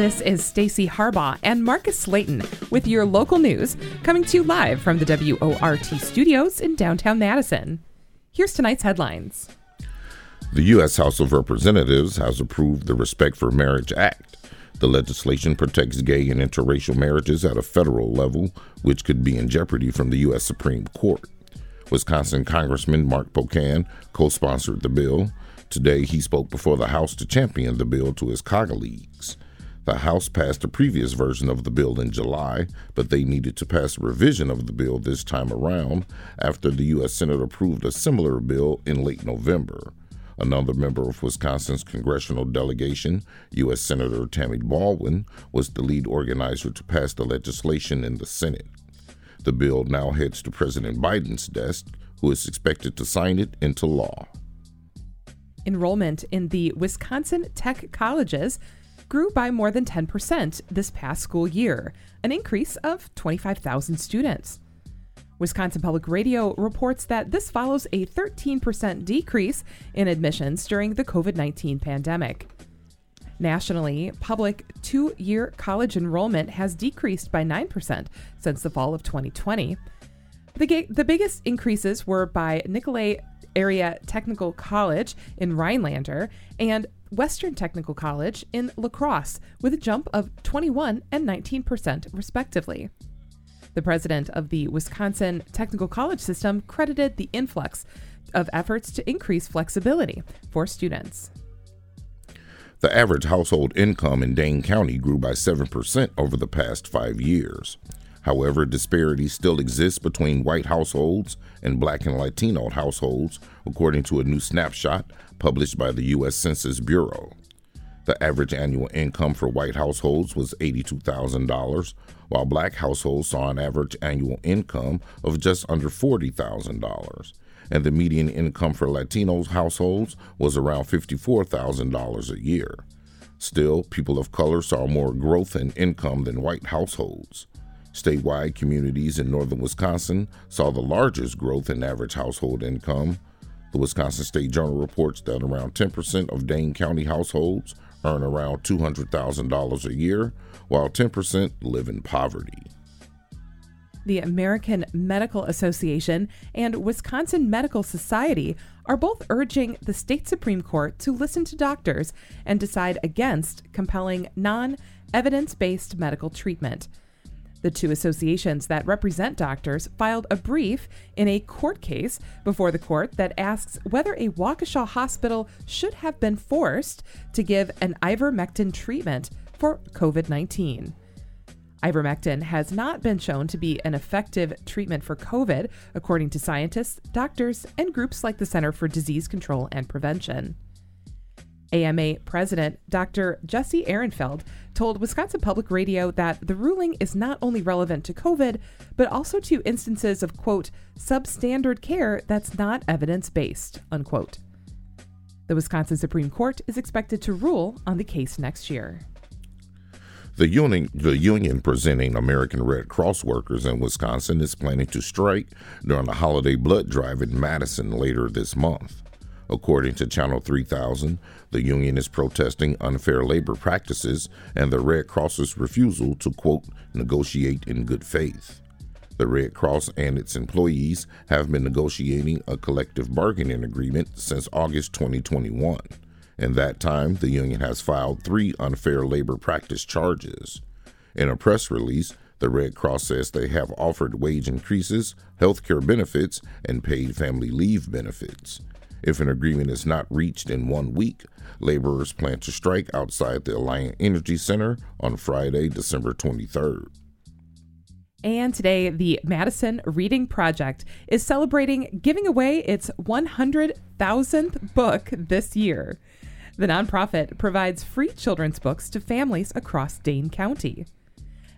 This is Stacy Harbaugh and Marcus Slayton with your local news, coming to you live from the WORT studios in downtown Madison. Here's tonight's headlines. The U.S. House of Representatives has approved the Respect for Marriage Act. The legislation protects gay and interracial marriages at a federal level, which could be in jeopardy from the U.S. Supreme Court. Wisconsin Congressman Mark Pocan co sponsored the bill. Today, he spoke before the House to champion the bill to his colleagues. The House passed a previous version of the bill in July, but they needed to pass a revision of the bill this time around after the U.S. Senate approved a similar bill in late November. Another member of Wisconsin's congressional delegation, U.S. Senator Tammy Baldwin, was the lead organizer to pass the legislation in the Senate. The bill now heads to President Biden's desk, who is expected to sign it into law. Enrollment in the Wisconsin Tech colleges grew by more than 10% this past school year, an increase of 25,000 students. Wisconsin Public Radio reports that this follows a 13% decrease in admissions during the COVID 19 pandemic. Nationally, public two year college enrollment has decreased by 9% since the fall of 2020. The, the biggest increases were by Nicolet Area Technical College in Rhinelander and Western Technical College in La Crosse, with a jump of 21 and 19%, respectively. The president of the Wisconsin Technical College System credited the influx of efforts to increase flexibility for students. The average household income in Dane County grew by 7% over the past five years. However, disparities still exist between white households and black and Latino households, according to a new snapshot published by the U.S. Census Bureau. The average annual income for white households was $82,000, while black households saw an average annual income of just under $40,000 and the median income for Latino households was around $54,000 a year. Still, people of color saw more growth in income than white households. Statewide communities in northern Wisconsin saw the largest growth in average household income. The Wisconsin State Journal reports that around 10% of Dane County households earn around $200,000 a year, while 10% live in poverty the American Medical Association and Wisconsin Medical Society are both urging the state Supreme Court to listen to doctors and decide against compelling non evidence based medical treatment. The two associations that represent doctors filed a brief in a court case before the court that asks whether a Waukesha hospital should have been forced to give an ivermectin treatment for COVID 19. Ivermectin has not been shown to be an effective treatment for COVID, according to scientists, doctors, and groups like the Center for Disease Control and Prevention. AMA President Dr. Jesse Ehrenfeld told Wisconsin Public Radio that the ruling is not only relevant to COVID, but also to instances of, quote, substandard care that's not evidence based, unquote. The Wisconsin Supreme Court is expected to rule on the case next year. The union, the union presenting American Red Cross workers in Wisconsin is planning to strike during a holiday blood drive in Madison later this month. According to Channel 3000, the union is protesting unfair labor practices and the Red Cross's refusal to, quote, negotiate in good faith. The Red Cross and its employees have been negotiating a collective bargaining agreement since August 2021. In that time, the union has filed three unfair labor practice charges. In a press release, the Red Cross says they have offered wage increases, health care benefits, and paid family leave benefits. If an agreement is not reached in one week, laborers plan to strike outside the Alliant Energy Center on Friday, December 23rd. And today, the Madison Reading Project is celebrating giving away its 100,000th book this year. The nonprofit provides free children's books to families across Dane County.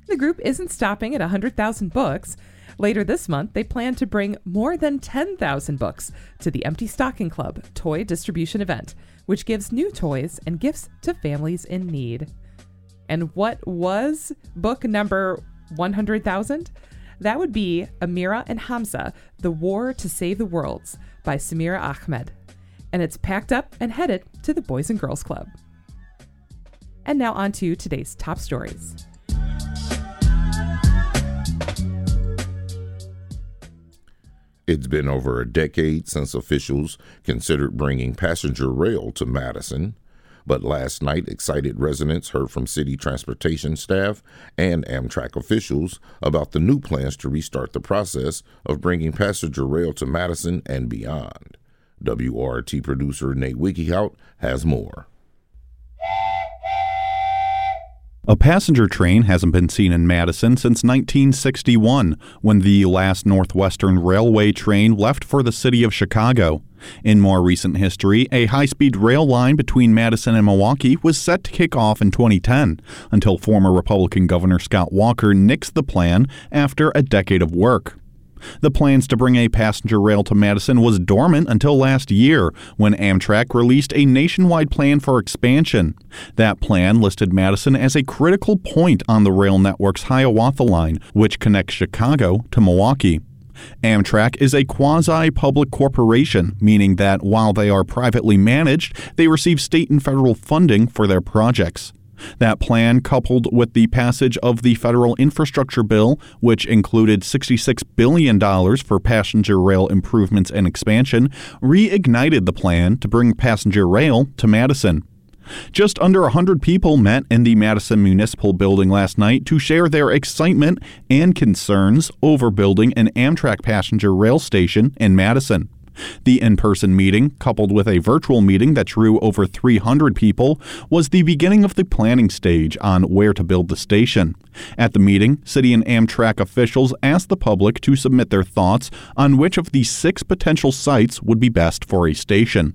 The group isn't stopping at 100,000 books. Later this month, they plan to bring more than 10,000 books to the Empty Stocking Club toy distribution event, which gives new toys and gifts to families in need. And what was book number 100,000? That would be Amira and Hamza The War to Save the Worlds by Samira Ahmed and it's packed up and headed to the Boys and Girls Club. And now on to today's top stories. It's been over a decade since officials considered bringing passenger rail to Madison. But last night, excited residents heard from city transportation staff and Amtrak officials about the new plans to restart the process of bringing passenger rail to Madison and beyond. WORT producer Nate Wikihout has more. A passenger train hasn't been seen in Madison since 1961, when the last Northwestern Railway train left for the city of Chicago. In more recent history, a high speed rail line between Madison and Milwaukee was set to kick off in 2010, until former Republican Governor Scott Walker nixed the plan after a decade of work. The plans to bring a passenger rail to Madison was dormant until last year when Amtrak released a nationwide plan for expansion. That plan listed Madison as a critical point on the rail network's Hiawatha line, which connects Chicago to Milwaukee. Amtrak is a quasi public corporation, meaning that while they are privately managed, they receive state and federal funding for their projects. That plan, coupled with the passage of the federal infrastructure bill, which included $66 billion for passenger rail improvements and expansion, reignited the plan to bring passenger rail to Madison. Just under 100 people met in the Madison Municipal Building last night to share their excitement and concerns over building an Amtrak passenger rail station in Madison. The in person meeting, coupled with a virtual meeting that drew over 300 people, was the beginning of the planning stage on where to build the station. At the meeting, City and Amtrak officials asked the public to submit their thoughts on which of the six potential sites would be best for a station.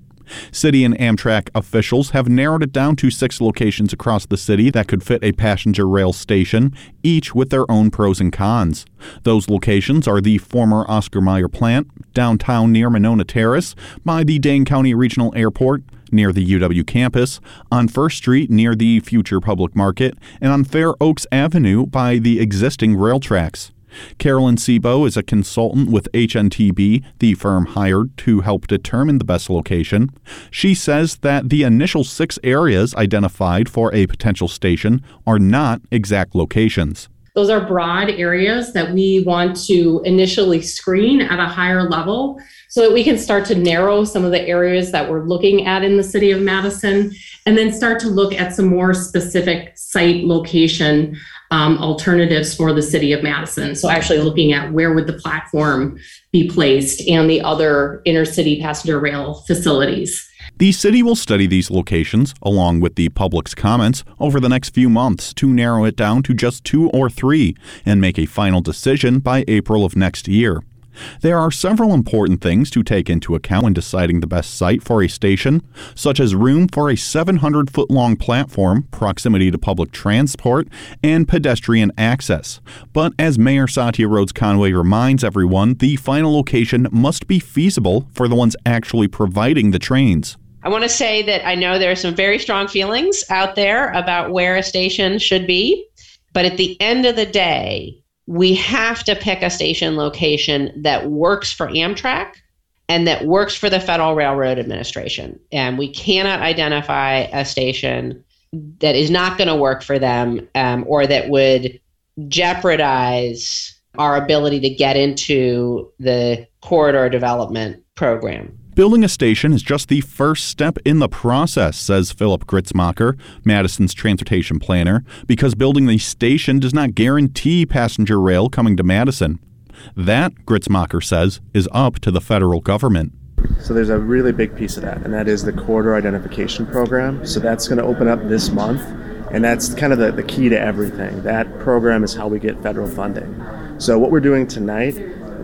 City and Amtrak officials have narrowed it down to six locations across the city that could fit a passenger rail station, each with their own pros and cons. Those locations are the former Oscar Mayer plant, downtown near Monona Terrace, by the Dane County Regional Airport, near the UW campus, on First Street near the future public market, and on Fair Oaks Avenue by the existing rail tracks. Carolyn Sebo is a consultant with HNTB, the firm hired to help determine the best location. She says that the initial six areas identified for a potential station are not exact locations. Those are broad areas that we want to initially screen at a higher level so that we can start to narrow some of the areas that we're looking at in the city of Madison and then start to look at some more specific site location um, alternatives for the city of Madison. So actually looking at where would the platform be placed and the other inner city passenger rail facilities. The city will study these locations, along with the public's comments, over the next few months to narrow it down to just two or three and make a final decision by April of next year. There are several important things to take into account when deciding the best site for a station, such as room for a 700 foot long platform, proximity to public transport, and pedestrian access. But as Mayor Satya Rhodes Conway reminds everyone, the final location must be feasible for the ones actually providing the trains. I want to say that I know there are some very strong feelings out there about where a station should be. But at the end of the day, we have to pick a station location that works for Amtrak and that works for the Federal Railroad Administration. And we cannot identify a station that is not going to work for them um, or that would jeopardize our ability to get into the corridor development program. Building a station is just the first step in the process, says Philip Gritzmacher, Madison's transportation planner, because building the station does not guarantee passenger rail coming to Madison. That, Gritzmacher says, is up to the federal government. So there's a really big piece of that, and that is the corridor identification program. So that's going to open up this month, and that's kind of the, the key to everything. That program is how we get federal funding. So what we're doing tonight,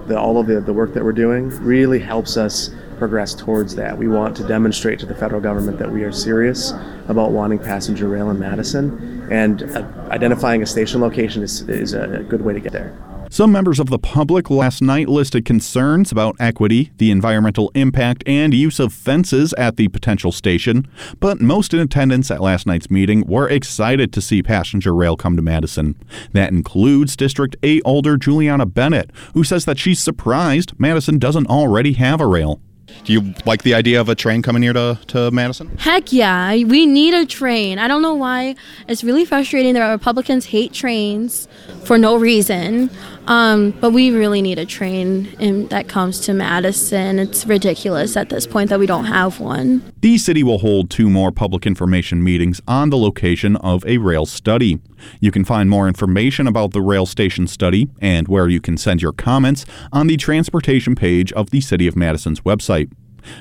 the, all of the, the work that we're doing, really helps us progress towards that. We want to demonstrate to the federal government that we are serious about wanting passenger rail in Madison, and uh, identifying a station location is, is a good way to get there. Some members of the public last night listed concerns about equity, the environmental impact, and use of fences at the potential station, but most in attendance at last night's meeting were excited to see passenger rail come to Madison. That includes District 8 Alder Juliana Bennett, who says that she's surprised Madison doesn't already have a rail. Do you like the idea of a train coming here to, to Madison? Heck yeah, we need a train. I don't know why. It's really frustrating that Republicans hate trains for no reason. Um, but we really need a train in, that comes to Madison. It's ridiculous at this point that we don't have one. The city will hold two more public information meetings on the location of a rail study. You can find more information about the rail station study and where you can send your comments on the transportation page of the City of Madison's website.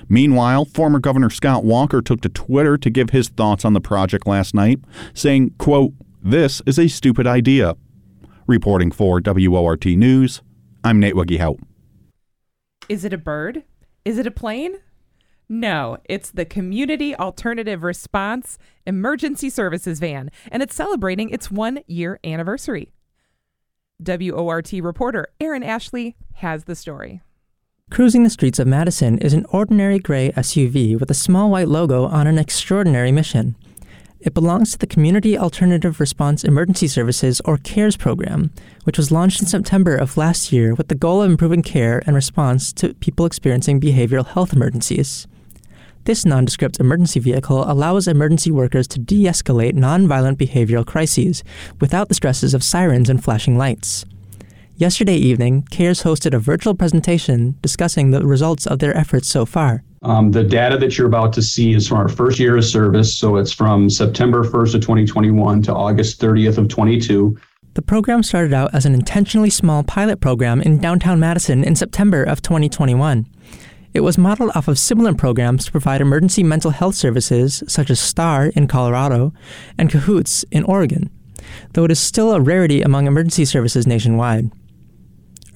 Meanwhile, former Governor Scott Walker took to Twitter to give his thoughts on the project last night, saying, quote, This is a stupid idea. Reporting for WORT News, I'm Nate Wiggyhout. Is it a bird? Is it a plane? No, it's the Community Alternative Response Emergency Services Van, and it's celebrating its one year anniversary. WORT reporter Aaron Ashley has the story. Cruising the streets of Madison is an ordinary gray SUV with a small white logo on an extraordinary mission. It belongs to the Community Alternative Response Emergency Services, or CARES program, which was launched in September of last year with the goal of improving care and response to people experiencing behavioral health emergencies. This nondescript emergency vehicle allows emergency workers to de escalate nonviolent behavioral crises without the stresses of sirens and flashing lights. Yesterday evening, CARES hosted a virtual presentation discussing the results of their efforts so far. Um, the data that you're about to see is from our first year of service, so it's from September 1st of 2021 to August 30th of 22. The program started out as an intentionally small pilot program in downtown Madison in September of 2021. It was modeled off of similar programs to provide emergency mental health services, such as STAR in Colorado and Cahoots in Oregon, though it is still a rarity among emergency services nationwide.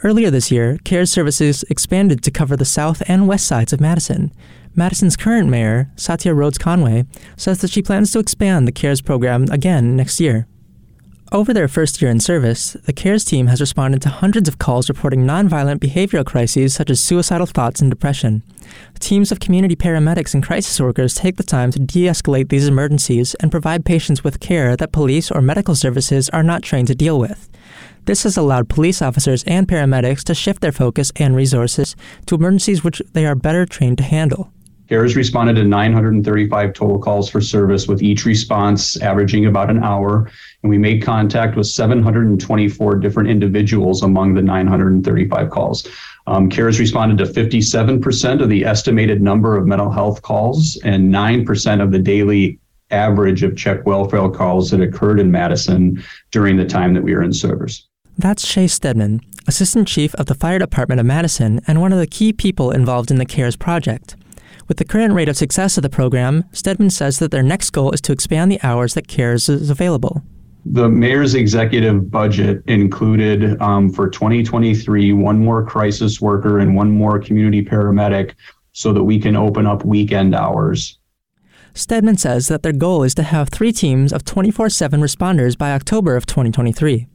Earlier this year, CARES services expanded to cover the south and west sides of Madison. Madison's current mayor, Satya Rhodes Conway, says that she plans to expand the CARES program again next year. Over their first year in service, the CARES team has responded to hundreds of calls reporting nonviolent behavioral crises such as suicidal thoughts and depression. Teams of community paramedics and crisis workers take the time to de escalate these emergencies and provide patients with care that police or medical services are not trained to deal with. This has allowed police officers and paramedics to shift their focus and resources to emergencies which they are better trained to handle. CARES responded to 935 total calls for service, with each response averaging about an hour. And we made contact with 724 different individuals among the 935 calls. Um, CARES responded to 57% of the estimated number of mental health calls and 9% of the daily average of check welfare calls that occurred in Madison during the time that we were in service. That's Shay Stedman, Assistant Chief of the Fire Department of Madison and one of the key people involved in the CARES project. With the current rate of success of the program, Stedman says that their next goal is to expand the hours that CARES is available. The mayor's executive budget included um, for 2023 one more crisis worker and one more community paramedic so that we can open up weekend hours. Stedman says that their goal is to have three teams of 24 7 responders by October of 2023.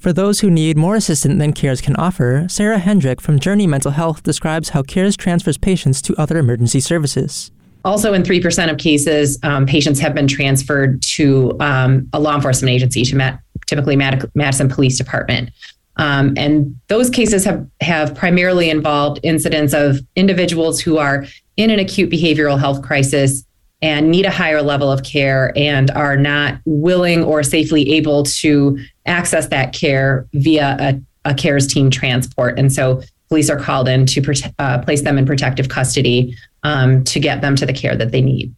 For those who need more assistance than CARES can offer, Sarah Hendrick from Journey Mental Health describes how CARES transfers patients to other emergency services. Also, in 3% of cases, um, patients have been transferred to um, a law enforcement agency, to typically Mad- Madison Police Department. Um, and those cases have, have primarily involved incidents of individuals who are in an acute behavioral health crisis and need a higher level of care and are not willing or safely able to access that care via a, a CARES team transport. And so police are called in to prote- uh, place them in protective custody um, to get them to the care that they need.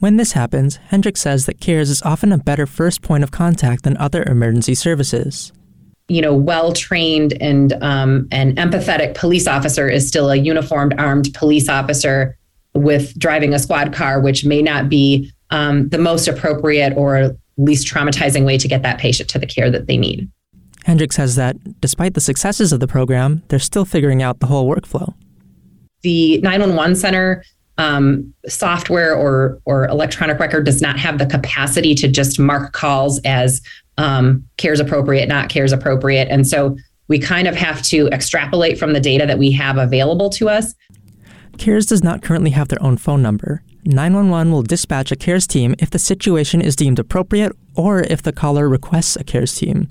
When this happens, Hendrick says that CARES is often a better first point of contact than other emergency services. You know, well trained and um, an empathetic police officer is still a uniformed armed police officer with driving a squad car, which may not be um, the most appropriate or least traumatizing way to get that patient to the care that they need. Hendrick says that despite the successes of the program, they're still figuring out the whole workflow. The 911 center um, software or or electronic record does not have the capacity to just mark calls as um, cares appropriate, not cares appropriate, and so we kind of have to extrapolate from the data that we have available to us CARES does not currently have their own phone number. 911 will dispatch a CARES team if the situation is deemed appropriate or if the caller requests a CARES team.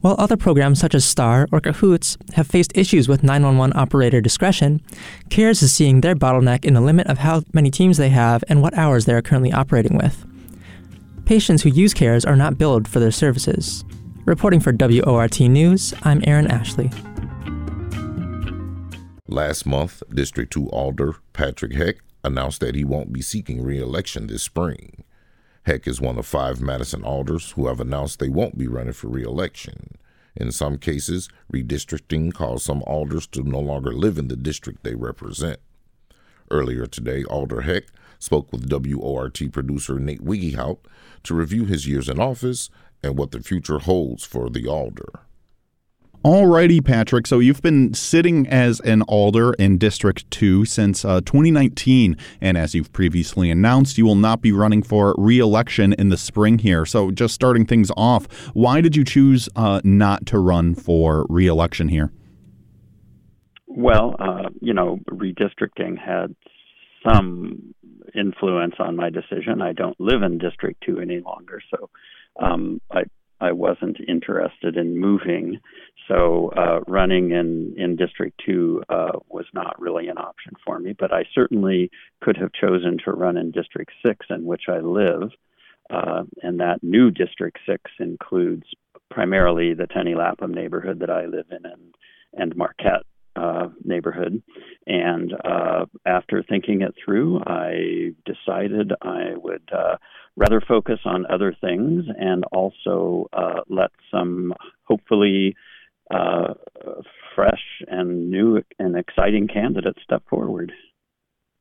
While other programs such as STAR or Cahoots have faced issues with 911 operator discretion, CARES is seeing their bottleneck in the limit of how many teams they have and what hours they are currently operating with. Patients who use CARES are not billed for their services. Reporting for WORT News, I'm Aaron Ashley. Last month, District 2 Alder Patrick Heck announced that he won't be seeking re election this spring. Heck is one of five Madison alders who have announced they won't be running for re election. In some cases, redistricting caused some alders to no longer live in the district they represent. Earlier today, Alder Heck spoke with WORT producer Nate Wiggiehout to review his years in office and what the future holds for the alder. Alrighty, Patrick. So you've been sitting as an alder in District 2 since uh, 2019. And as you've previously announced, you will not be running for re election in the spring here. So just starting things off, why did you choose uh, not to run for re election here? Well, uh, you know, redistricting had some influence on my decision. I don't live in District 2 any longer. So um, I I wasn't interested in moving, so uh, running in in District Two uh, was not really an option for me. But I certainly could have chosen to run in District Six, in which I live, uh, and that new District Six includes primarily the Tenney Lapham neighborhood that I live in, and and Marquette uh, neighborhood. And uh, after thinking it through, I decided I would uh, rather focus on other things and also uh, let some hopefully uh, fresh and new and exciting candidates step forward.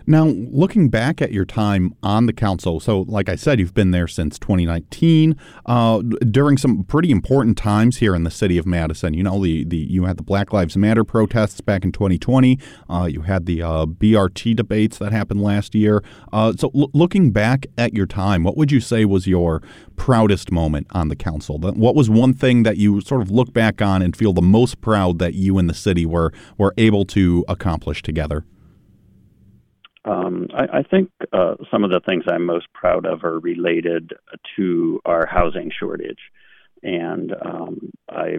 Now, looking back at your time on the council, so like I said, you've been there since 2019. Uh, during some pretty important times here in the city of Madison, you know, the, the you had the Black Lives Matter protests back in 2020. Uh, you had the uh, BRT debates that happened last year. Uh, so, l- looking back at your time, what would you say was your proudest moment on the council? What was one thing that you sort of look back on and feel the most proud that you and the city were were able to accomplish together? Um, I, I, think uh, some of the things I'm most proud of are related to our housing shortage, and um, I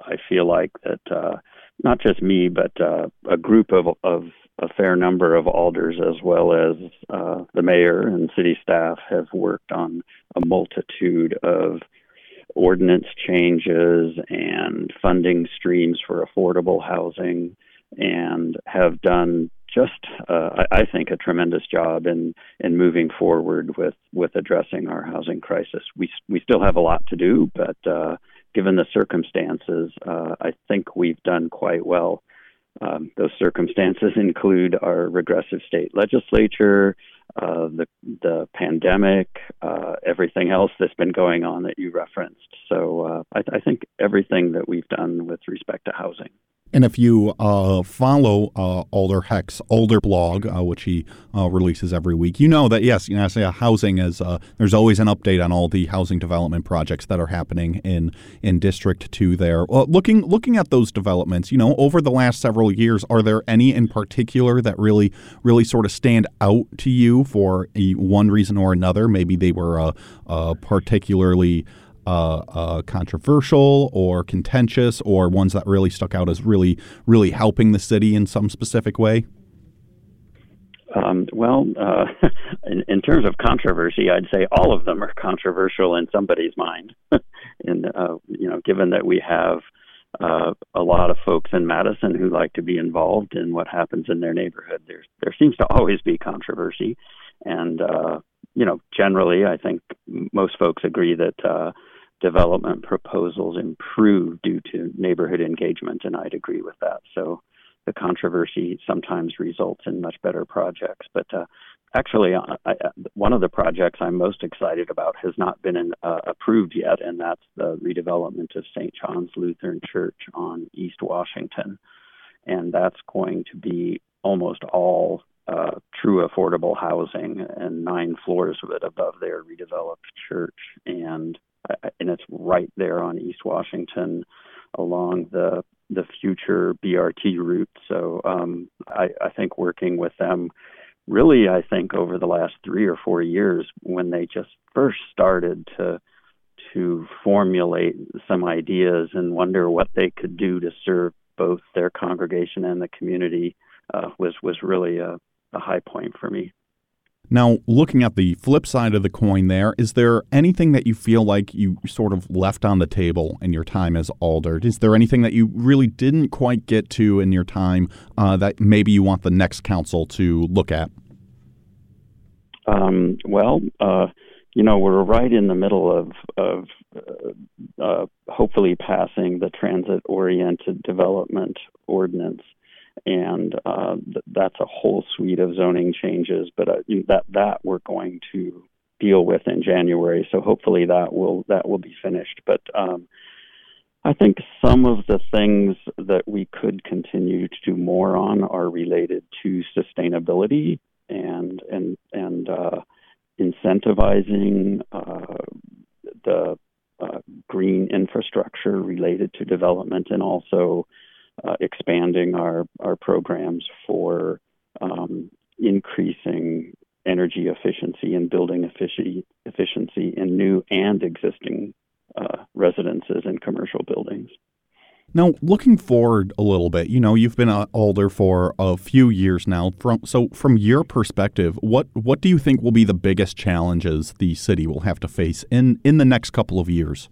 I feel like that uh, not just me, but uh, a group of, of a fair number of alders, as well as uh, the mayor and city staff, have worked on a multitude of ordinance changes and funding streams for affordable housing, and have done just, uh, I, I, think, a tremendous job in in moving forward with with addressing our housing crisis. We we still have a lot to do, but uh, given the circumstances, uh, I think we've done quite well. Um, those circumstances include our regressive state legislature, uh, the the pandemic, uh, everything else that's been going on that you referenced. So uh, I, I think everything that we've done with respect to housing. And if you uh, follow uh, Alder Heck's Alder blog, uh, which he uh, releases every week, you know that yes, you know, I say housing is uh, there's always an update on all the housing development projects that are happening in in District Two. There, well, looking looking at those developments, you know, over the last several years, are there any in particular that really really sort of stand out to you for a, one reason or another? Maybe they were uh, particularly uh, uh, controversial or contentious or ones that really stuck out as really, really helping the city in some specific way? Um, well, uh, in, in, terms of controversy, I'd say all of them are controversial in somebody's mind. and uh, you know, given that we have uh, a lot of folks in Madison who like to be involved in what happens in their neighborhood, there there seems to always be controversy. And uh, you know, generally, I think most folks agree that development proposals improve due to neighborhood engagement, and I'd agree with that. So the controversy sometimes results in much better projects. But uh, actually, uh, I, uh, one of the projects I'm most excited about has not been in, uh, approved yet, and that's the redevelopment of St. John's Lutheran Church on East Washington. And that's going to be almost all uh, true affordable housing and nine floors of it above their redeveloped church. And and it's right there on East Washington along the the future BRT route. So um, I, I think working with them really, I think over the last three or four years, when they just first started to to formulate some ideas and wonder what they could do to serve both their congregation and the community uh, was was really a, a high point for me. Now, looking at the flip side of the coin, there is there anything that you feel like you sort of left on the table in your time as alder? Is there anything that you really didn't quite get to in your time uh, that maybe you want the next council to look at? Um, well, uh, you know, we're right in the middle of of uh, uh hopefully passing the transit-oriented development ordinance and uh, th- that's a whole suite of zoning changes. But uh, that that we're going to deal with in January, so hopefully that will that will be finished. But um, I think some of the things that we could continue to do more on are related to sustainability and and and uh, incentivizing uh, the uh, green infrastructure related to development and also uh, expanding our, our programs for um, increasing energy efficiency and building efficiency, efficiency in new and existing uh, residences and commercial buildings. Now, looking forward a little bit, you know, you've been uh, older for a few years now. From so, from your perspective, what what do you think will be the biggest challenges the city will have to face in in the next couple of years?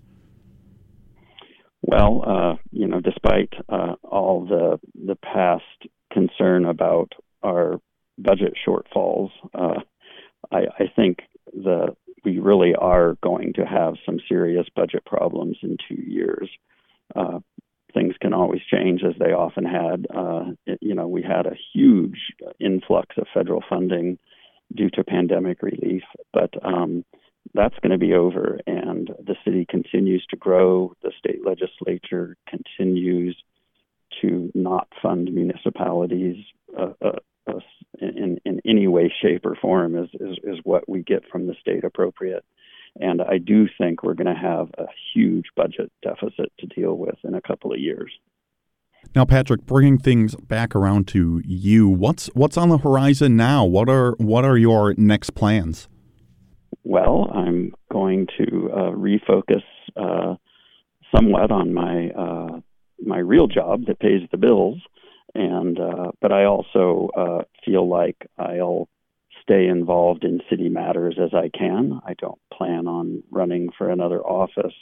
Well, uh, you know, despite uh, all the the past concern about our budget shortfalls, uh, I, I, think the we really are going to have some serious budget problems in two years. Uh, things can always change, as they often had. Uh, it, you know, we had a huge influx of federal funding due to pandemic relief, but um, that's going to be over, and the city continues to grow. The state legislature continues to not fund municipalities uh, uh, uh, in, in any way, shape, or form is, is, is what we get from the state appropriate. And I do think we're going to have a huge budget deficit to deal with in a couple of years. Now, Patrick, bringing things back around to you, what's what's on the horizon now? What are what are your next plans? Well, I'm going to uh, refocus uh, somewhat on my uh, my real job that pays the bills, and uh, but I also uh, feel like I'll stay involved in city matters as I can. I don't plan on running for another office,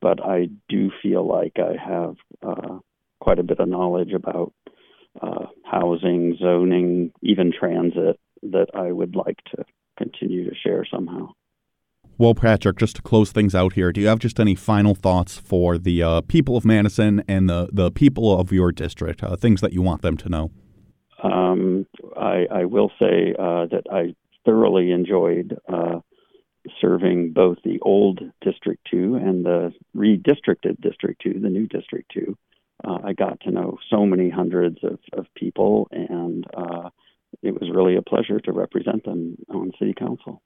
but I do feel like I have uh, quite a bit of knowledge about housing, zoning, even transit that I would like to continue to share somehow. Well, Patrick, just to close things out here, do you have just any final thoughts for the uh, people of Madison and the, the people of your district, uh, things that you want them to know? Um, I, I, will say uh, that I thoroughly enjoyed uh, serving both the old District 2 and the redistricted District 2, the new District 2. Uh, I got to know so many hundreds of, of people, and uh, it was really a pleasure to represent them on City Council.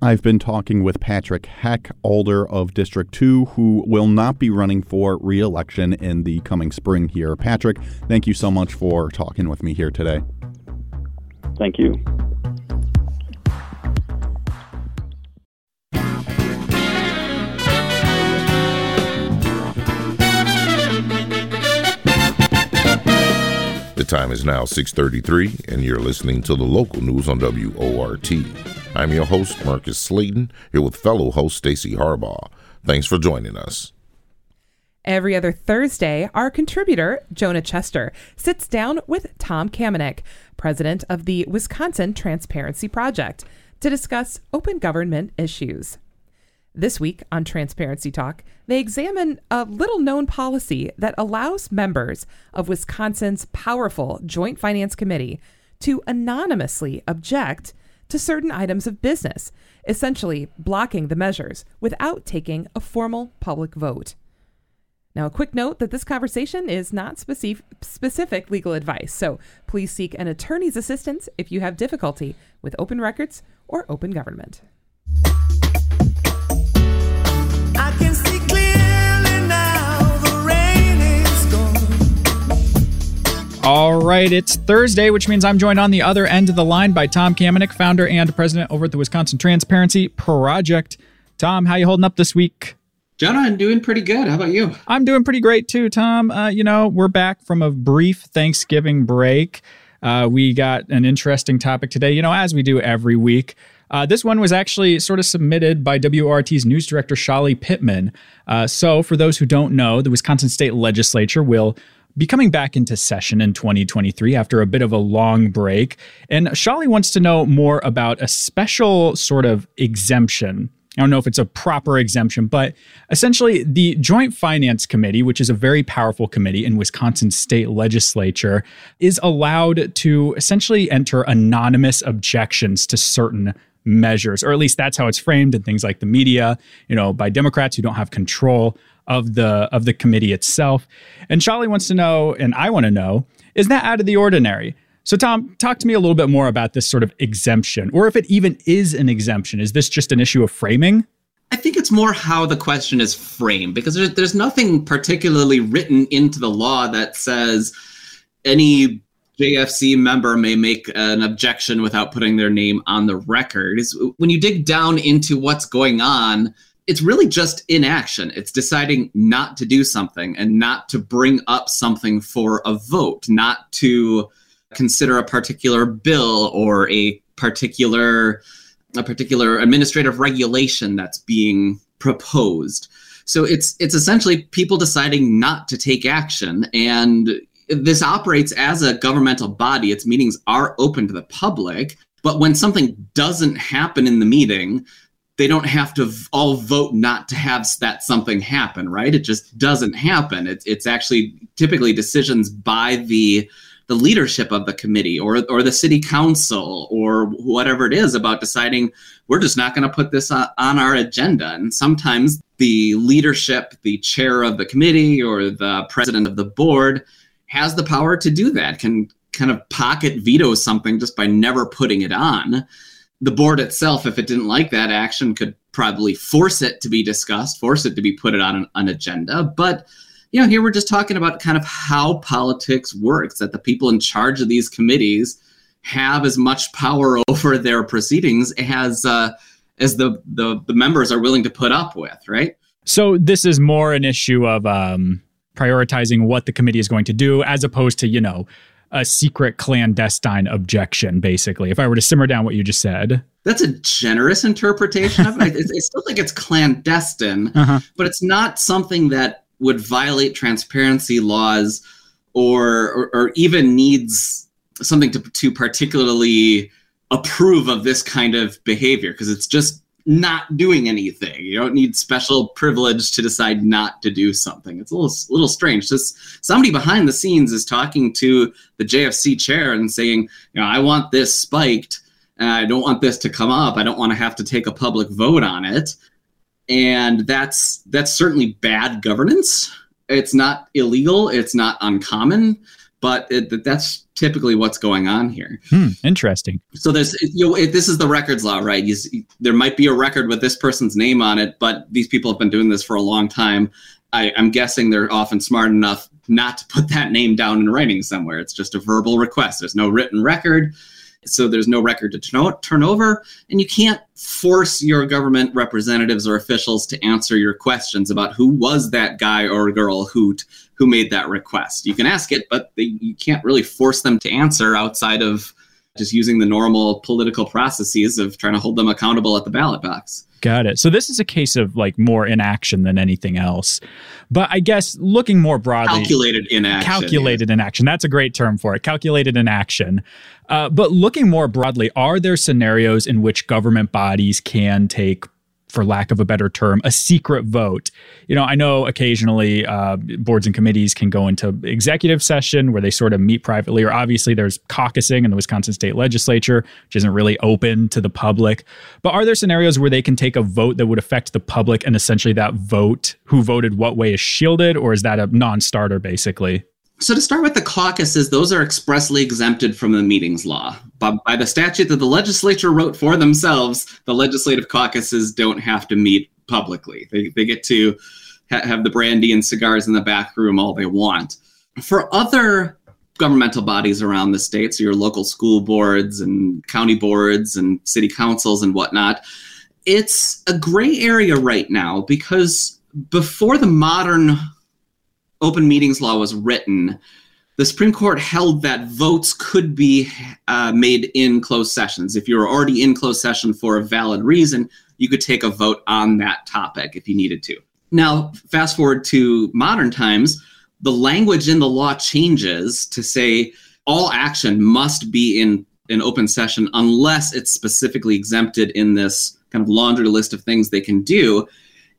I've been talking with Patrick Heck, Alder of District 2, who will not be running for re election in the coming spring here. Patrick, thank you so much for talking with me here today. Thank you. The time is now 6:33 and you're listening to the local news on WORT. I'm your host Marcus Slayton here with fellow host Stacy Harbaugh. Thanks for joining us. Every other Thursday, our contributor, Jonah Chester, sits down with Tom Kamenick, president of the Wisconsin Transparency Project, to discuss open government issues. This week on Transparency Talk, they examine a little known policy that allows members of Wisconsin's powerful Joint Finance Committee to anonymously object to certain items of business, essentially blocking the measures without taking a formal public vote. Now, a quick note that this conversation is not specific, specific legal advice, so please seek an attorney's assistance if you have difficulty with open records or open government. All right, it's Thursday, which means I'm joined on the other end of the line by Tom Kamenick, founder and president over at the Wisconsin Transparency Project. Tom, how you holding up this week? Jonah, I'm doing pretty good. How about you? I'm doing pretty great too, Tom. Uh, you know, we're back from a brief Thanksgiving break. Uh, we got an interesting topic today, you know, as we do every week. Uh, this one was actually sort of submitted by WORT's news director, Shali Pittman. Uh, so, for those who don't know, the Wisconsin State Legislature will be coming back into session in 2023 after a bit of a long break. And Shali wants to know more about a special sort of exemption I don't know if it's a proper exemption, but essentially the Joint Finance Committee, which is a very powerful committee in Wisconsin state legislature, is allowed to essentially enter anonymous objections to certain measures, or at least that's how it's framed in things like the media, you know, by Democrats who don't have control of the of the committee itself. And Shali wants to know, and I want to know, is that out of the ordinary? So, Tom, talk to me a little bit more about this sort of exemption, or if it even is an exemption. Is this just an issue of framing? I think it's more how the question is framed because there's, there's nothing particularly written into the law that says any JFC member may make an objection without putting their name on the record. Is when you dig down into what's going on, it's really just inaction. It's deciding not to do something and not to bring up something for a vote, not to consider a particular bill or a particular a particular administrative regulation that's being proposed. So it's it's essentially people deciding not to take action and this operates as a governmental body. Its meetings are open to the public, but when something doesn't happen in the meeting, they don't have to all vote not to have that something happen, right? It just doesn't happen. It's it's actually typically decisions by the the leadership of the committee or or the city council or whatever it is about deciding we're just not going to put this on, on our agenda and sometimes the leadership the chair of the committee or the president of the board has the power to do that can kind of pocket veto something just by never putting it on the board itself if it didn't like that action could probably force it to be discussed force it to be put on an, an agenda but you know, here we're just talking about kind of how politics works, that the people in charge of these committees have as much power over their proceedings as uh, as the, the the members are willing to put up with, right? So this is more an issue of um, prioritizing what the committee is going to do, as opposed to you know a secret clandestine objection. Basically, if I were to simmer down what you just said, that's a generous interpretation of it. I, still think it's clandestine, uh-huh. but it's not something that would violate transparency laws or, or, or even needs something to, to particularly approve of this kind of behavior because it's just not doing anything. You don't need special privilege to decide not to do something. It's a little, little strange. Just somebody behind the scenes is talking to the JFC chair and saying, you know, I want this spiked. And I don't want this to come up. I don't want to have to take a public vote on it and that's that's certainly bad governance. It's not illegal. It's not uncommon, but it, that's typically what's going on here. Hmm, interesting. So there's you know it, this is the records law, right? You, there might be a record with this person's name on it, but these people have been doing this for a long time. I, I'm guessing they're often smart enough not to put that name down in writing somewhere. It's just a verbal request. There's no written record so there's no record to turn over, and you can't force your government representatives or officials to answer your questions about who was that guy or girl who who made that request. You can ask it, but they, you can't really force them to answer outside of just using the normal political processes of trying to hold them accountable at the ballot box. Got it. So this is a case of like more inaction than anything else. But I guess looking more broadly, calculated inaction. Calculated inaction. That's a great term for it. Calculated inaction. Uh, but looking more broadly, are there scenarios in which government bodies can take for lack of a better term, a secret vote. You know, I know occasionally uh, boards and committees can go into executive session where they sort of meet privately, or obviously there's caucusing in the Wisconsin state legislature, which isn't really open to the public. But are there scenarios where they can take a vote that would affect the public and essentially that vote, who voted what way, is shielded, or is that a non starter basically? So to start with the caucuses, those are expressly exempted from the meetings law. But by the statute that the legislature wrote for themselves, the legislative caucuses don't have to meet publicly. They, they get to ha- have the brandy and cigars in the back room all they want. For other governmental bodies around the state, so your local school boards and county boards and city councils and whatnot, it's a gray area right now because before the modern open meetings law was written, the Supreme Court held that votes could be uh, made in closed sessions. If you were already in closed session for a valid reason, you could take a vote on that topic if you needed to. Now, fast forward to modern times, the language in the law changes to say all action must be in an open session unless it's specifically exempted in this kind of laundry list of things they can do.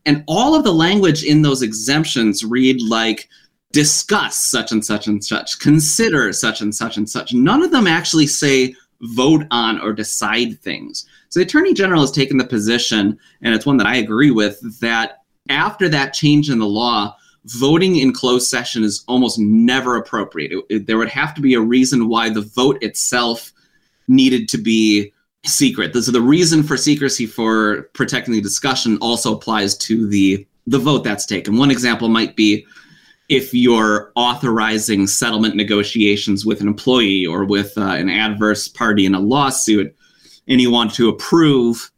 And all of the language in those exemptions read like discuss such and such and such, consider such and such and such. None of them actually say vote on or decide things. So the Attorney General has taken the position, and it's one that I agree with, that after that change in the law, voting in closed session is almost never appropriate. It, it, there would have to be a reason why the vote itself needed to be secret. So the reason for secrecy for protecting the discussion also applies to the the vote that's taken. One example might be if you're authorizing settlement negotiations with an employee or with uh, an adverse party in a lawsuit, and you want to approve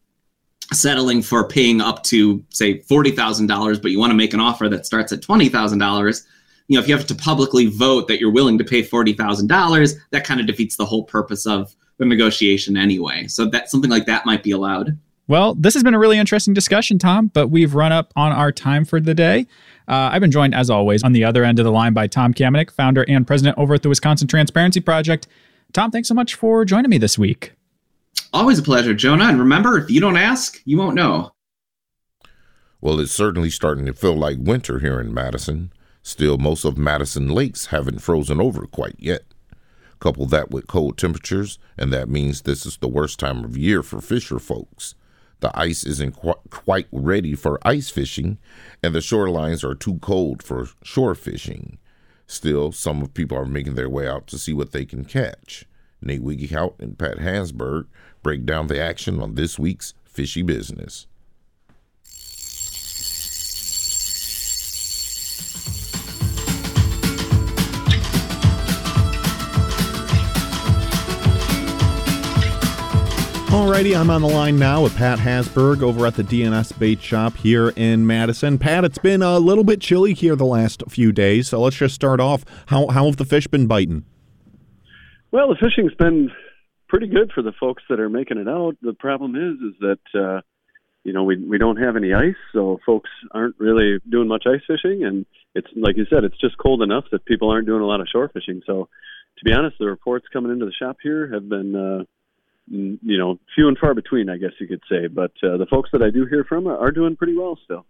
settling for paying up to say $40,000 but you want to make an offer that starts at $20,000 you know if you have to publicly vote that you're willing to pay $40,000 that kind of defeats the whole purpose of the negotiation anyway so that something like that might be allowed well this has been a really interesting discussion tom but we've run up on our time for the day uh, I've been joined, as always, on the other end of the line by Tom Kamenick, founder and president over at the Wisconsin Transparency Project. Tom, thanks so much for joining me this week. Always a pleasure, Jonah. And remember, if you don't ask, you won't know. Well, it's certainly starting to feel like winter here in Madison. Still, most of Madison lakes haven't frozen over quite yet. Couple that with cold temperatures, and that means this is the worst time of year for fisher folks. The ice isn't qu- quite ready for ice fishing, and the shorelines are too cold for shore fishing. Still, some of people are making their way out to see what they can catch. Nate Wiggyhout and Pat Hansberg break down the action on this week's Fishy Business. Alrighty, I'm on the line now with Pat Hasberg over at the D&S Bait Shop here in Madison. Pat, it's been a little bit chilly here the last few days, so let's just start off. How how have the fish been biting? Well, the fishing's been pretty good for the folks that are making it out. The problem is, is that uh, you know we we don't have any ice, so folks aren't really doing much ice fishing, and it's like you said, it's just cold enough that people aren't doing a lot of shore fishing. So, to be honest, the reports coming into the shop here have been. Uh, you know, few and far between, I guess you could say. But uh, the folks that I do hear from are doing pretty well still.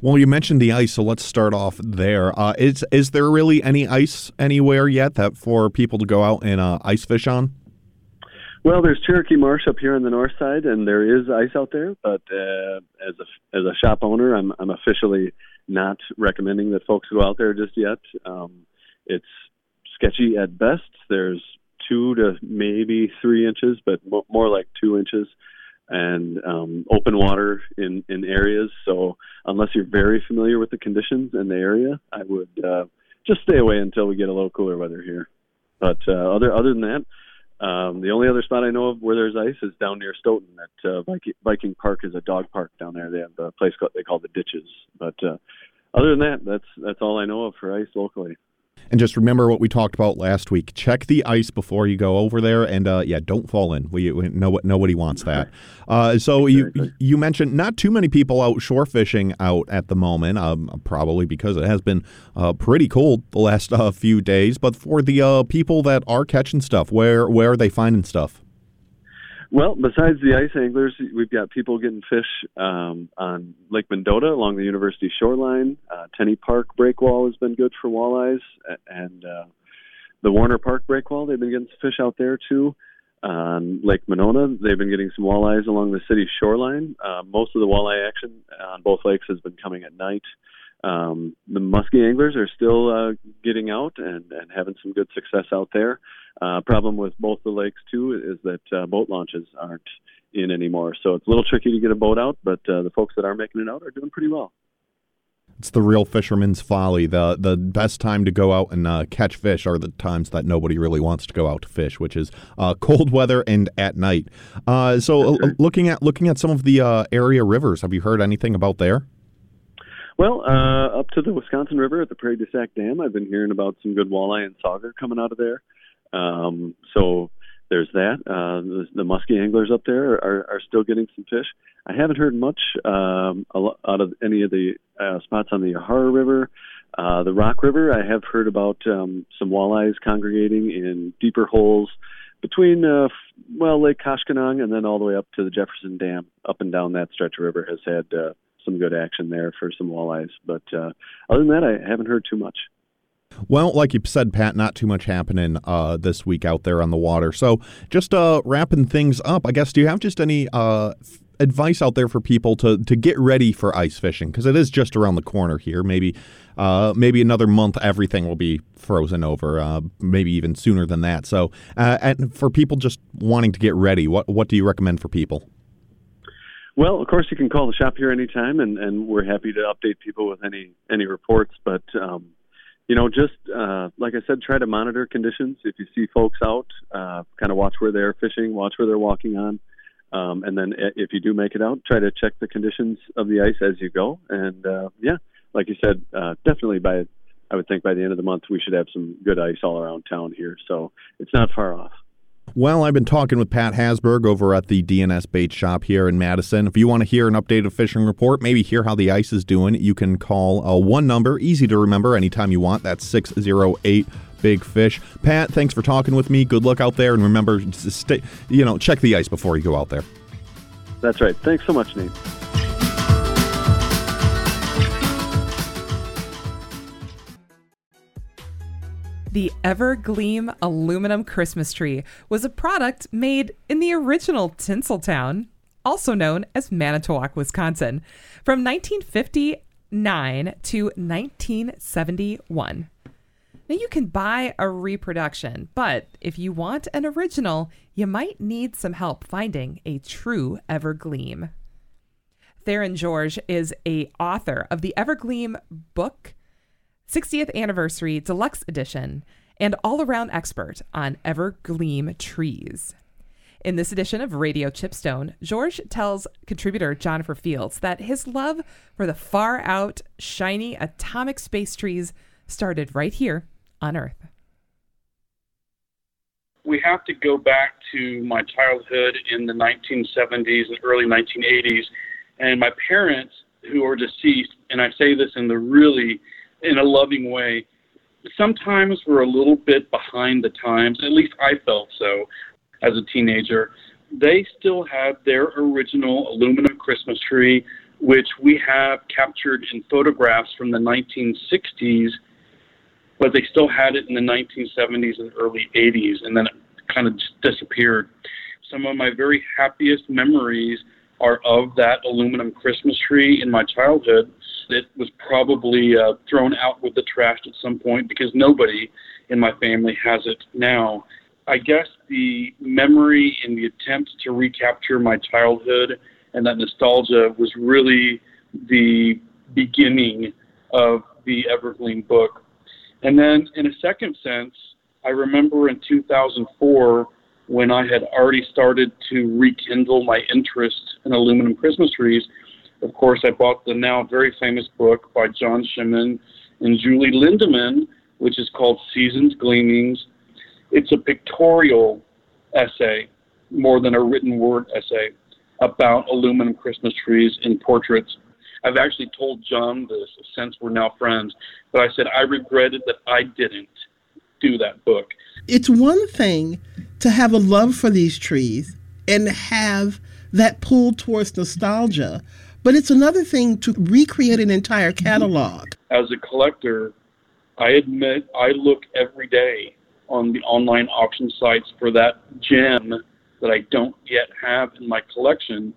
Well, you mentioned the ice, so let's start off there. Uh, is is there really any ice anywhere yet that for people to go out and uh, ice fish on? Well, there's Cherokee Marsh up here on the north side, and there is ice out there. But uh, as a as a shop owner, I'm I'm officially not recommending that folks go out there just yet. Um, it's sketchy at best. There's two to maybe three inches, but more like two inches, and um, open water in in areas. So unless you're very familiar with the conditions in the area, I would uh, just stay away until we get a little cooler weather here. But uh, other other than that. Um, the only other spot I know of where there's ice is down near Stoughton. At uh, Viking, Viking Park is a dog park down there. They have a place called, they call the Ditches. But uh, other than that, that's that's all I know of for ice locally. And just remember what we talked about last week. Check the ice before you go over there, and uh, yeah, don't fall in. We, we no, nobody wants that. Uh, so you you mentioned not too many people out shore fishing out at the moment, um, probably because it has been uh, pretty cold the last uh, few days. But for the uh, people that are catching stuff, where where are they finding stuff? Well, besides the ice anglers, we've got people getting fish um, on Lake Mendota along the University shoreline. Uh, Tenney Park breakwall has been good for walleyes, and uh, the Warner Park breakwall, they've been getting fish out there too. On Lake Monona, they've been getting some walleyes along the city shoreline. Uh, most of the walleye action on both lakes has been coming at night. Um, the muskie anglers are still uh, getting out and, and having some good success out there. Uh, problem with both the lakes too is that uh, boat launches aren't in anymore, so it's a little tricky to get a boat out. But uh, the folks that are making it out are doing pretty well. It's the real fisherman's folly. the The best time to go out and uh, catch fish are the times that nobody really wants to go out to fish, which is uh, cold weather and at night. Uh, so, uh, looking at looking at some of the uh, area rivers, have you heard anything about there? Well, uh, up to the Wisconsin River at the Prairie du Sac Dam, I've been hearing about some good walleye and sauger coming out of there. Um, so there's that. Uh, the, the musky anglers up there are, are still getting some fish. I haven't heard much um, out of any of the uh, spots on the Yahara River. Uh, the Rock River, I have heard about um, some walleyes congregating in deeper holes between, uh, well, Lake Koshkonong and then all the way up to the Jefferson Dam. Up and down that stretch of river has had uh, some good action there for some walleyes. But uh, other than that, I haven't heard too much. Well, like you said, Pat, not too much happening uh, this week out there on the water. So, just uh, wrapping things up, I guess. Do you have just any uh, advice out there for people to to get ready for ice fishing? Because it is just around the corner here. Maybe, uh, maybe another month, everything will be frozen over. Uh, maybe even sooner than that. So, uh, and for people just wanting to get ready, what what do you recommend for people? Well, of course, you can call the shop here anytime, and, and we're happy to update people with any any reports. But um, you know, just uh, like I said, try to monitor conditions. If you see folks out, uh, kind of watch where they're fishing, watch where they're walking on, um, and then if you do make it out, try to check the conditions of the ice as you go. And uh, yeah, like you said, uh, definitely by I would think by the end of the month we should have some good ice all around town here. So it's not far off. Well, I've been talking with Pat Hasberg over at the D&S Bait Shop here in Madison. If you want to hear an updated fishing report, maybe hear how the ice is doing, you can call uh, one number, easy to remember anytime you want. That's 608 Big Fish. Pat, thanks for talking with me. Good luck out there, and remember, stay, you know, check the ice before you go out there. That's right. Thanks so much, Nate. The Evergleam aluminum Christmas tree was a product made in the original Tinseltown, also known as Manitowoc, Wisconsin, from 1959 to 1971. Now, you can buy a reproduction, but if you want an original, you might need some help finding a true Evergleam. Theron George is a author of the Evergleam book 60th Anniversary Deluxe Edition, and all around expert on evergleam trees. In this edition of Radio Chipstone, George tells contributor Jennifer Fields that his love for the far out, shiny atomic space trees started right here on Earth. We have to go back to my childhood in the 1970s and early 1980s, and my parents, who are deceased, and I say this in the really in a loving way. Sometimes we're a little bit behind the times, at least I felt so as a teenager. They still have their original aluminum Christmas tree, which we have captured in photographs from the 1960s, but they still had it in the 1970s and early 80s, and then it kind of disappeared. Some of my very happiest memories are of that aluminum Christmas tree in my childhood. It was probably uh, thrown out with the trash at some point because nobody in my family has it now. I guess the memory and the attempt to recapture my childhood and that nostalgia was really the beginning of the Evergleam book. And then, in a second sense, I remember in 2004 when I had already started to rekindle my interest in aluminum Christmas trees, of course, I bought the now very famous book by John Shimon and Julie Lindemann, which is called Season's Gleamings. It's a pictorial essay more than a written word essay about aluminum Christmas trees in portraits. I've actually told John this since we're now friends, but I said I regretted that I didn't do that book. It's one thing to have a love for these trees and have that pull towards nostalgia, but it's another thing to recreate an entire catalog. As a collector, I admit I look every day on the online auction sites for that gem that I don't yet have in my collection.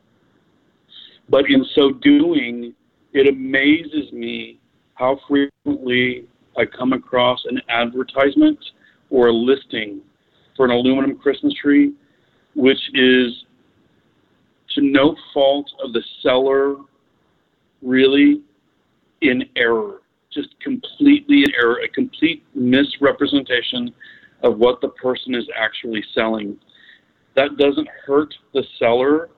But in so doing, it amazes me how frequently I come across an advertisement or a listing for an aluminum Christmas tree, which is to no fault of the seller, really in error, just completely in error, a complete misrepresentation of what the person is actually selling. That doesn't hurt the seller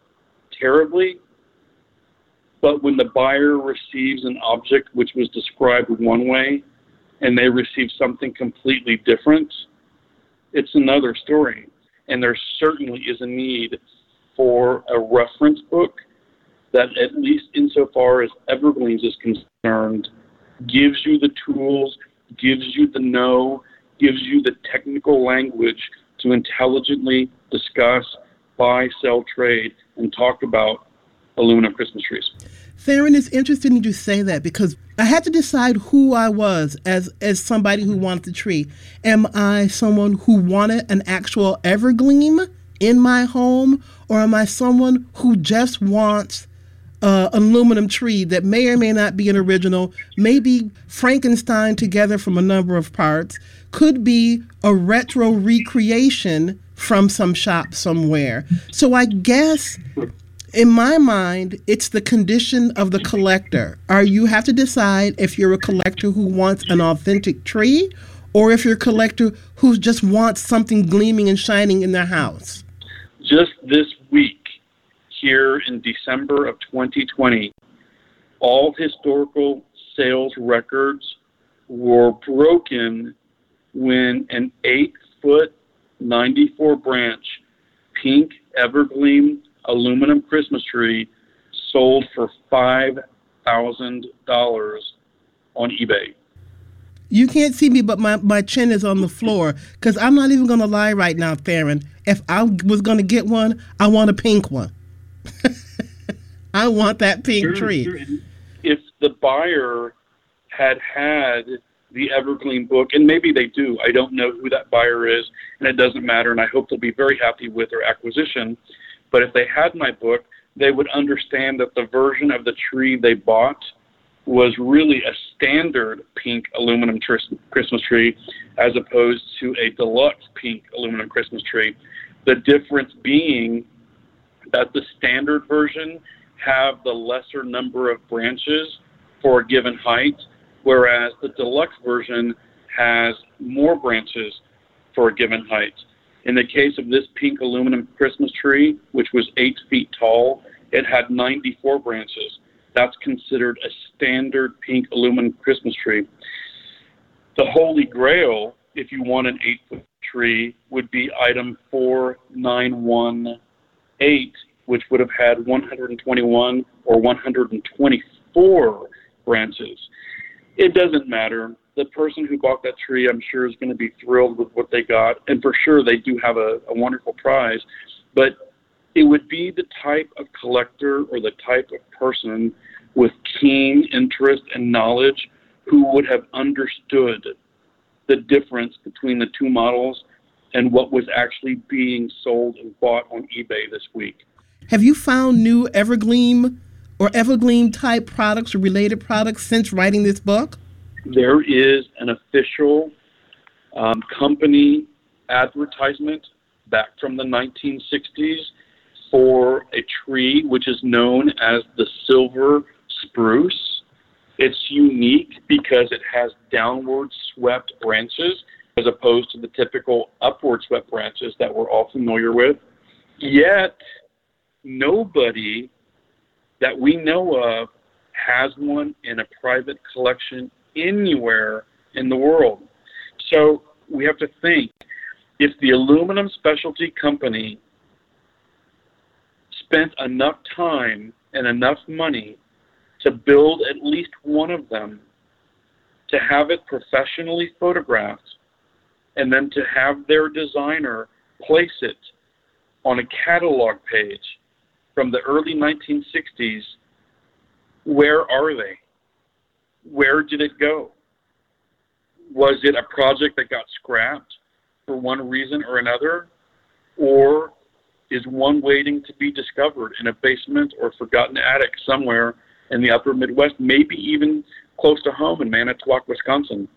terribly, But when the buyer receives an object which was described one way and they receive something completely different, it's another story. And there certainly is a need for a reference book that, at least insofar as Evergleams is concerned, gives you the tools, gives you the know, gives you the technical language to intelligently discuss, buy, sell, trade, and talk about aluminum Christmas trees. Theron, it's interesting you say that because I had to decide who I was as as somebody who wanted the tree. Am I someone who wanted an actual evergleam in my home, or am I someone who just wants uh, aluminum tree that may or may not be an original, maybe Frankenstein together from a number of parts, could be a retro recreation from some shop somewhere. So I guess in my mind, it's the condition of the collector. Are you have to decide if you're a collector who wants an authentic tree or if you're a collector who just wants something gleaming and shining in their house? Just this week, here in December of 2020, all historical sales records were broken when an eight foot, 94 branch pink evergleam aluminum Christmas tree sold for $5,000 on eBay. You can't see me, but my, my chin is on the floor because I'm not even going to lie right now, Theron. If I was going to get one, I want a pink one. I want that pink Sure, tree. sure. If the buyer had had the Evergleam book, and maybe they do, I don't know who that buyer is, and it doesn't matter, and I hope they'll be very happy with their acquisition. But if they had my book, they would understand that the version of the tree they bought was really a standard pink aluminum Christmas tree as opposed to a deluxe pink aluminum Christmas tree. The difference being that the standard version have the lesser number of branches for a given height, whereas the deluxe version has more branches for a given height. In the case of this pink aluminum Christmas tree, which was eight feet tall, it had 94 branches. That's considered a standard pink aluminum Christmas tree. The Holy Grail, if you want an eight foot tree, would be item 4918, which would have had 121 or 124 branches. It doesn't matter. The person who bought that tree, I'm sure, is going to be thrilled with what they got. And for sure, they do have a, a wonderful prize. But it would be the type of collector or the type of person with keen interest and knowledge who would have understood the difference between the two models and what was actually being sold and bought on eBay this week. Have you found new Evergleam or Evergleam type products or related products since writing this book? There is an official um, company advertisement back from the 1960s for a tree which is known as the silver spruce. It's unique because it has downward swept branches as opposed to the typical upward swept branches that we're all familiar with. Yet, nobody that we know of has one in a private collection anywhere in the world. So we have to think if the aluminum specialty company spent enough time and enough money to build at least one of them, to have it professionally photographed, and then to have their designer place it on a catalog page from the early 1960s, where are they? Where did it go? Was it a project that got scrapped for one reason or another? Or is one waiting to be discovered in a basement or forgotten attic somewhere in the upper Midwest, maybe even close to home in Manitowoc, Wisconsin?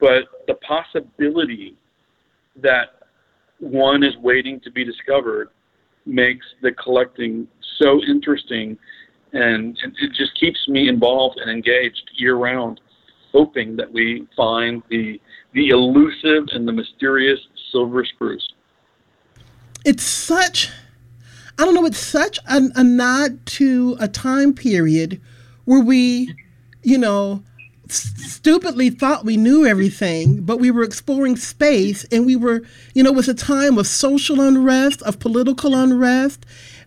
But the possibility that one is waiting to be discovered makes the collecting so interesting and, it just keeps me involved and engaged year round hoping that we find the the elusive and the mysterious silver spruce It's such I don't know, it's such a, a nod to a time period where we, you know, stupidly thought we knew everything, but we were exploring space and we were, you know, it was a time of social unrest, of political unrest.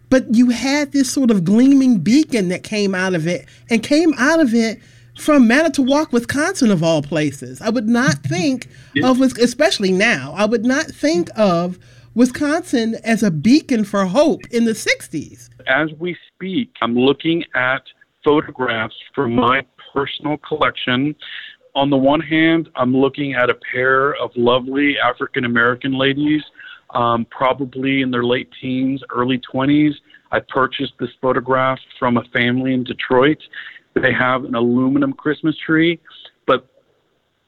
But you had this sort of gleaming beacon that came out of it and came out of it from Manitowoc, Wisconsin, of all places. I would not think of, especially now, I would not think of Wisconsin as a beacon for hope in the 60s. As we speak, I'm looking at photographs from my personal collection. On the one hand, I'm looking at a pair of lovely African American ladies, um, probably in their late teens, early 20s. I purchased this photograph from a family in Detroit. They have an aluminum Christmas tree, but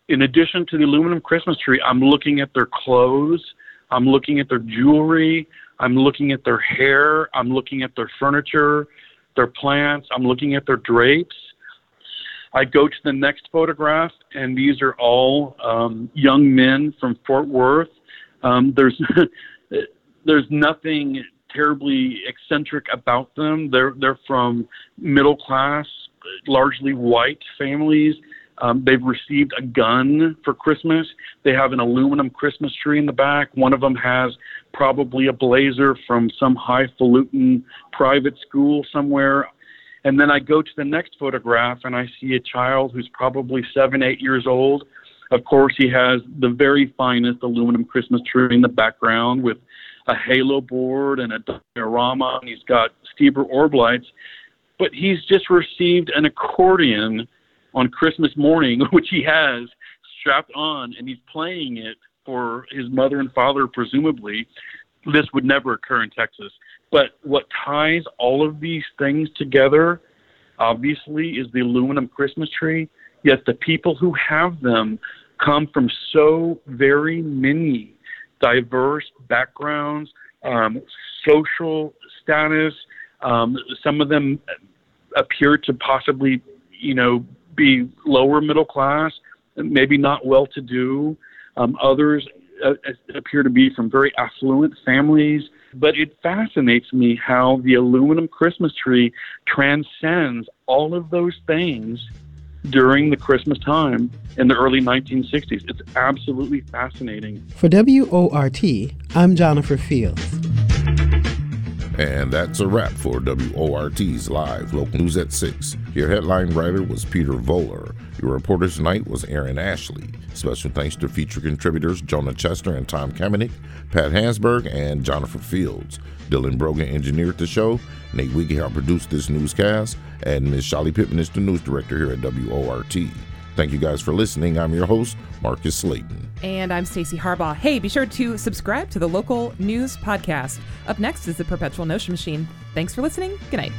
in addition to the aluminum Christmas tree, I'm looking at their clothes, I'm looking at their jewelry, I'm looking at their hair, I'm looking at their furniture, their plants, I'm looking at their drapes. I go to the next photograph, and these are all um, young men from Fort Worth. Um, there's there's nothing terribly eccentric about them. They're they're from middle class, largely white families. Um, they've received a gun for Christmas. They have an aluminum Christmas tree in the back. One of them has probably a blazer from some highfalutin private school somewhere. And then I go to the next photograph and I see a child who's probably seven, eight years old. Of course, he has the very finest aluminum Christmas tree in the background with a halo board and a diorama. And he's got Stieber orb lights. But he's just received an accordion on Christmas morning, which he has strapped on, and he's playing it for his mother and father, presumably. This would never occur in Texas. But what ties all of these things together, obviously, is the aluminum Christmas tree. Yet the people who have them come from so very many diverse backgrounds, um, social status. Um, some of them appear to possibly, you know, be lower middle class, maybe not well to do. Um, others uh, appear to be from very affluent families. But it fascinates me how the aluminum Christmas tree transcends all of those things during the Christmas time in the early 1960s. It's absolutely fascinating. For WORT, I'm Jennifer Fields. And that's a wrap for WORT's live local news at 6. Your headline writer was Peter Voller. Your reporter tonight was Aaron Ashley. Special thanks to feature contributors Jonah Chester and Tom Kamenick, Pat Hansberg, and Jennifer Fields. Dylan Brogan engineered the show. Nate Wiggy produced this newscast. And Ms. Shelly Pittman is the news director here at WORT. Thank you guys for listening. I'm your host, Marcus Slayton. And I'm Stacy Harbaugh. Hey, be sure to subscribe to the local news podcast. Up next is the Perpetual Notion Machine. Thanks for listening. Good night.